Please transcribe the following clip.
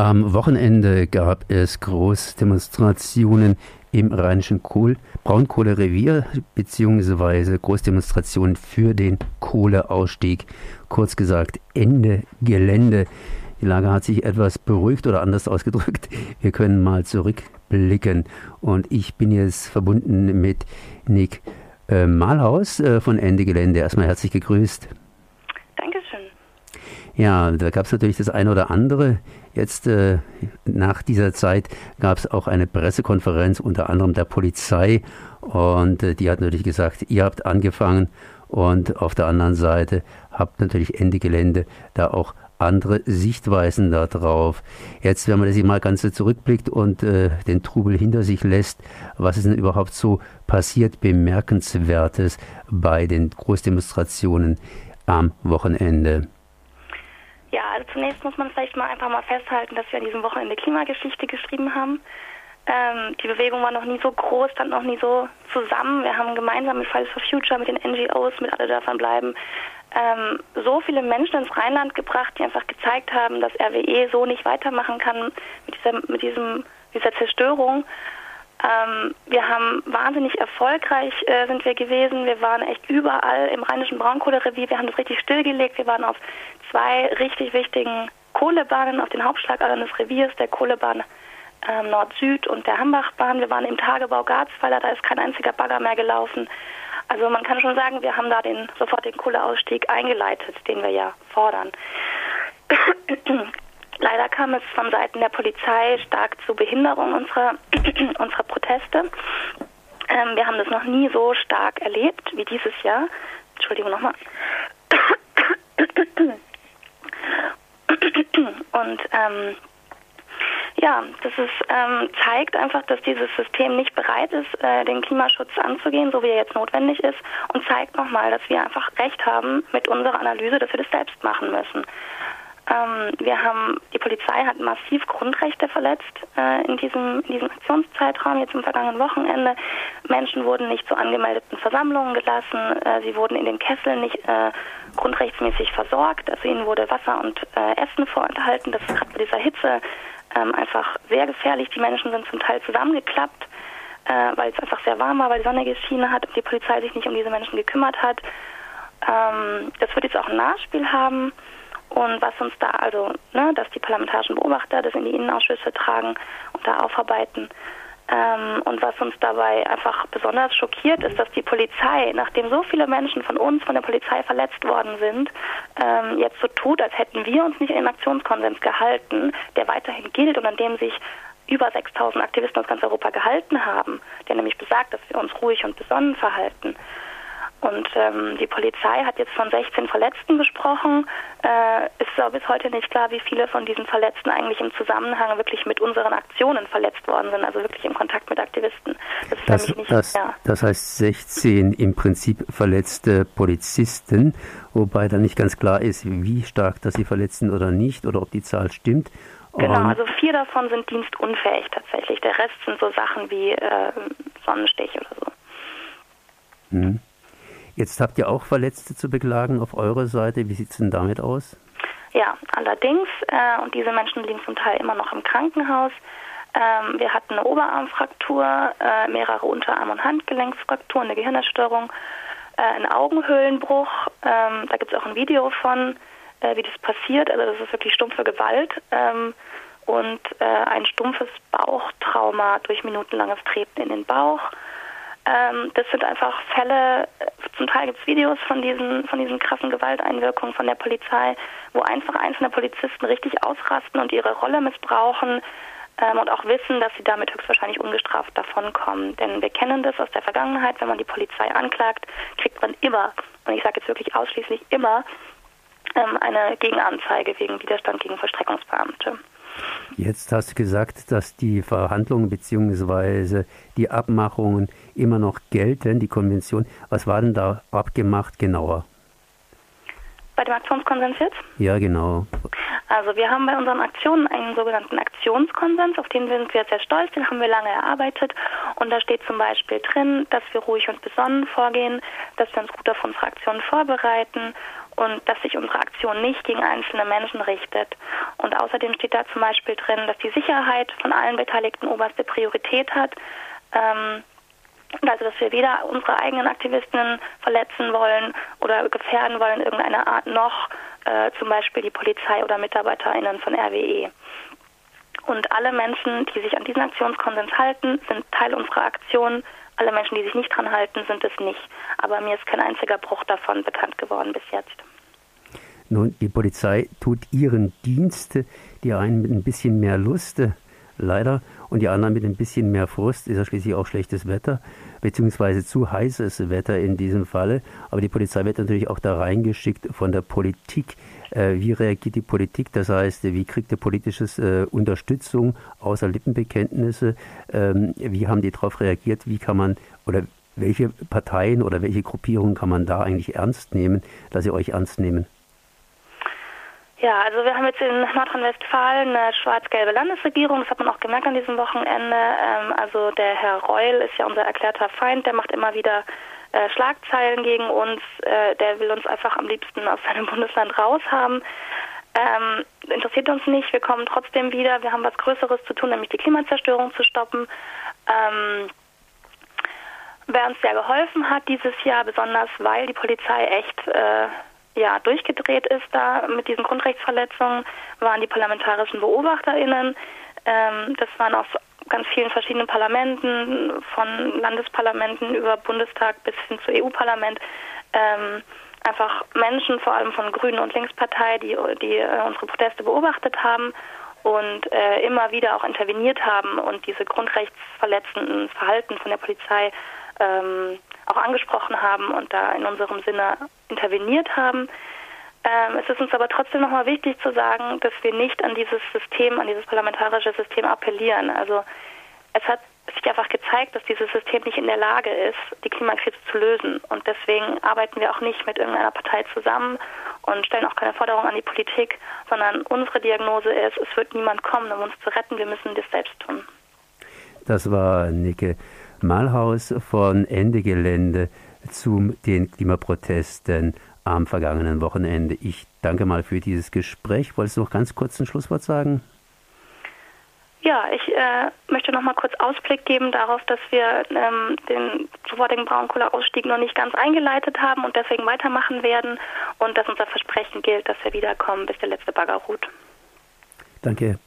Am Wochenende gab es Großdemonstrationen im rheinischen Kohl Braunkohlerevier beziehungsweise Großdemonstrationen für den Kohleausstieg. Kurz gesagt, Ende Gelände. Die Lage hat sich etwas beruhigt oder anders ausgedrückt. Wir können mal zurückblicken. Und ich bin jetzt verbunden mit Nick äh, Malhaus äh, von Ende Gelände. Erstmal herzlich gegrüßt. Ja, da gab es natürlich das eine oder andere. Jetzt äh, nach dieser Zeit gab es auch eine Pressekonferenz unter anderem der Polizei und äh, die hat natürlich gesagt, ihr habt angefangen und auf der anderen Seite habt natürlich Ende Gelände da auch andere Sichtweisen darauf. Jetzt, wenn man sich mal ganz zurückblickt und äh, den Trubel hinter sich lässt, was ist denn überhaupt so passiert, bemerkenswertes bei den Großdemonstrationen am Wochenende? Ja, also zunächst muss man vielleicht mal einfach mal festhalten, dass wir an diesem Wochenende Klimageschichte geschrieben haben. Ähm, die Bewegung war noch nie so groß, stand noch nie so zusammen. Wir haben gemeinsam mit Fridays for Future, mit den NGOs, mit Alle davon bleiben, ähm, so viele Menschen ins Rheinland gebracht, die einfach gezeigt haben, dass RWE so nicht weitermachen kann mit dieser, mit diesem, dieser Zerstörung. Ähm, wir haben wahnsinnig erfolgreich äh, sind wir gewesen. Wir waren echt überall im rheinischen Braunkohlerevier. Wir haben das richtig stillgelegt. Wir waren auf zwei richtig wichtigen Kohlebahnen auf den Hauptschlagadern des Reviers, der Kohlebahn ähm, Nord-Süd und der Hambachbahn. Wir waren im Tagebau Garzweiler, da ist kein einziger Bagger mehr gelaufen. Also man kann schon sagen, wir haben da den, sofort den Kohleausstieg eingeleitet, den wir ja fordern. Leider kam es von Seiten der Polizei stark zu Behinderung unserer, unserer Proteste. Ähm, wir haben das noch nie so stark erlebt wie dieses Jahr. Entschuldigung nochmal. Und ähm, ja, das ist, ähm, zeigt einfach, dass dieses System nicht bereit ist, äh, den Klimaschutz anzugehen, so wie er jetzt notwendig ist, und zeigt nochmal, dass wir einfach recht haben mit unserer Analyse, dass wir das selbst machen müssen. Ähm, wir haben, die Polizei hat massiv Grundrechte verletzt äh, in, diesem, in diesem Aktionszeitraum, jetzt im vergangenen Wochenende. Menschen wurden nicht zu angemeldeten Versammlungen gelassen, äh, sie wurden in den Kesseln nicht äh, grundrechtsmäßig versorgt, also ihnen wurde Wasser und äh, Essen vorenthalten. Das ist gerade bei dieser Hitze ähm, einfach sehr gefährlich. Die Menschen sind zum Teil zusammengeklappt, äh, weil es einfach sehr warm war, weil die Sonne geschienen hat und die Polizei sich nicht um diese Menschen gekümmert hat. Ähm, das wird jetzt auch ein Nachspiel haben. Und was uns da also, ne, dass die parlamentarischen Beobachter das in die Innenausschüsse tragen und da aufarbeiten. Ähm, und was uns dabei einfach besonders schockiert, ist, dass die Polizei, nachdem so viele Menschen von uns, von der Polizei verletzt worden sind, ähm, jetzt so tut, als hätten wir uns nicht in den Aktionskonsens gehalten, der weiterhin gilt und an dem sich über 6000 Aktivisten aus ganz Europa gehalten haben, der nämlich besagt, dass wir uns ruhig und besonnen verhalten. Und ähm, die Polizei hat jetzt von 16 Verletzten gesprochen. Äh, ist aber bis heute nicht klar, wie viele von diesen Verletzten eigentlich im Zusammenhang wirklich mit unseren Aktionen verletzt worden sind, also wirklich im Kontakt mit Aktivisten. Das, das, nicht, das, das heißt 16 im Prinzip verletzte Polizisten, wobei dann nicht ganz klar ist, wie stark dass sie verletzen oder nicht oder ob die Zahl stimmt. Genau, also vier davon sind dienstunfähig tatsächlich. Der Rest sind so Sachen wie äh, Sonnenstich oder so. Hm. Jetzt habt ihr auch Verletzte zu beklagen auf eurer Seite. Wie sieht es denn damit aus? Ja, allerdings, äh, und diese Menschen liegen zum Teil immer noch im Krankenhaus. Ähm, wir hatten eine Oberarmfraktur, äh, mehrere Unterarm- und Handgelenksfrakturen, eine Gehirnerstörung, äh, einen Augenhöhlenbruch. Ähm, da gibt es auch ein Video von, äh, wie das passiert. Also das ist wirklich stumpfe Gewalt. Ähm, und äh, ein stumpfes Bauchtrauma durch minutenlanges Treten in den Bauch. Ähm, das sind einfach Fälle, zum Teil gibt es Videos von diesen, von diesen krassen Gewalteinwirkungen von der Polizei, wo einfach einzelne Polizisten richtig ausrasten und ihre Rolle missbrauchen ähm, und auch wissen, dass sie damit höchstwahrscheinlich ungestraft davonkommen. Denn wir kennen das aus der Vergangenheit, wenn man die Polizei anklagt, kriegt man immer, und ich sage jetzt wirklich ausschließlich immer, ähm, eine Gegenanzeige wegen Widerstand gegen Verstreckungsbeamte. Jetzt hast du gesagt, dass die Verhandlungen bzw. die Abmachungen immer noch gelten, die Konvention. Was war denn da abgemacht genauer? Bei dem Aktionskonsens jetzt? Ja, genau. Also wir haben bei unseren Aktionen einen sogenannten Aktionskonsens, auf den sind wir sehr stolz, den haben wir lange erarbeitet. Und da steht zum Beispiel drin, dass wir ruhig und besonnen vorgehen, dass wir uns gut auf unsere Aktionen vorbereiten und dass sich unsere Aktion nicht gegen einzelne Menschen richtet. Und außerdem steht da zum Beispiel drin, dass die Sicherheit von allen Beteiligten oberste Priorität hat. Ähm, also, dass wir weder unsere eigenen Aktivistinnen verletzen wollen oder gefährden wollen in irgendeiner Art, noch äh, zum Beispiel die Polizei oder MitarbeiterInnen von RWE. Und alle Menschen, die sich an diesen Aktionskonsens halten, sind Teil unserer Aktion. Alle Menschen, die sich nicht dran halten, sind es nicht. Aber mir ist kein einziger Bruch davon bekannt geworden bis jetzt. Nun, die Polizei tut ihren Dienst, die einen mit ein bisschen mehr Lust, leider, und die anderen mit ein bisschen mehr Frust, ist ja schließlich auch schlechtes Wetter, beziehungsweise zu heißes Wetter in diesem Falle. Aber die Polizei wird natürlich auch da reingeschickt von der Politik. Äh, wie reagiert die Politik? Das heißt, wie kriegt ihr politisches äh, Unterstützung außer Lippenbekenntnisse? Ähm, wie haben die darauf reagiert? Wie kann man oder welche Parteien oder welche Gruppierungen kann man da eigentlich ernst nehmen, dass sie euch ernst nehmen? Ja, also wir haben jetzt in Nordrhein-Westfalen eine schwarz-gelbe Landesregierung, das hat man auch gemerkt an diesem Wochenende. Ähm, also der Herr Reul ist ja unser erklärter Feind, der macht immer wieder äh, Schlagzeilen gegen uns, äh, der will uns einfach am liebsten aus seinem Bundesland raushaben. Ähm, interessiert uns nicht, wir kommen trotzdem wieder, wir haben was Größeres zu tun, nämlich die Klimazerstörung zu stoppen. Ähm, wer uns sehr geholfen hat dieses Jahr, besonders weil die Polizei echt äh, ja, durchgedreht ist da mit diesen Grundrechtsverletzungen, waren die parlamentarischen BeobachterInnen. Ähm, das waren aus ganz vielen verschiedenen Parlamenten, von Landesparlamenten über Bundestag bis hin zu EU-Parlament. Ähm, einfach Menschen, vor allem von Grünen und Linkspartei, die, die äh, unsere Proteste beobachtet haben und äh, immer wieder auch interveniert haben und diese grundrechtsverletzenden Verhalten von der Polizei ähm, auch angesprochen haben und da in unserem Sinne interveniert haben. Ähm, es ist uns aber trotzdem nochmal wichtig zu sagen, dass wir nicht an dieses System, an dieses parlamentarische System appellieren. Also es hat sich einfach gezeigt, dass dieses System nicht in der Lage ist, die Klimakrise zu lösen. Und deswegen arbeiten wir auch nicht mit irgendeiner Partei zusammen und stellen auch keine Forderung an die Politik, sondern unsere Diagnose ist, es wird niemand kommen, um uns zu retten, wir müssen das selbst tun. Das war Nicke Malhaus von Ende Gelände zu den Klimaprotesten am vergangenen Wochenende. Ich danke mal für dieses Gespräch. Wolltest du noch ganz kurz ein Schlusswort sagen? Ja, ich äh, möchte noch mal kurz Ausblick geben darauf, dass wir ähm, den sofortigen Braunkohleausstieg noch nicht ganz eingeleitet haben und deswegen weitermachen werden und dass unser Versprechen gilt, dass wir wiederkommen, bis der letzte Bagger ruht. Danke.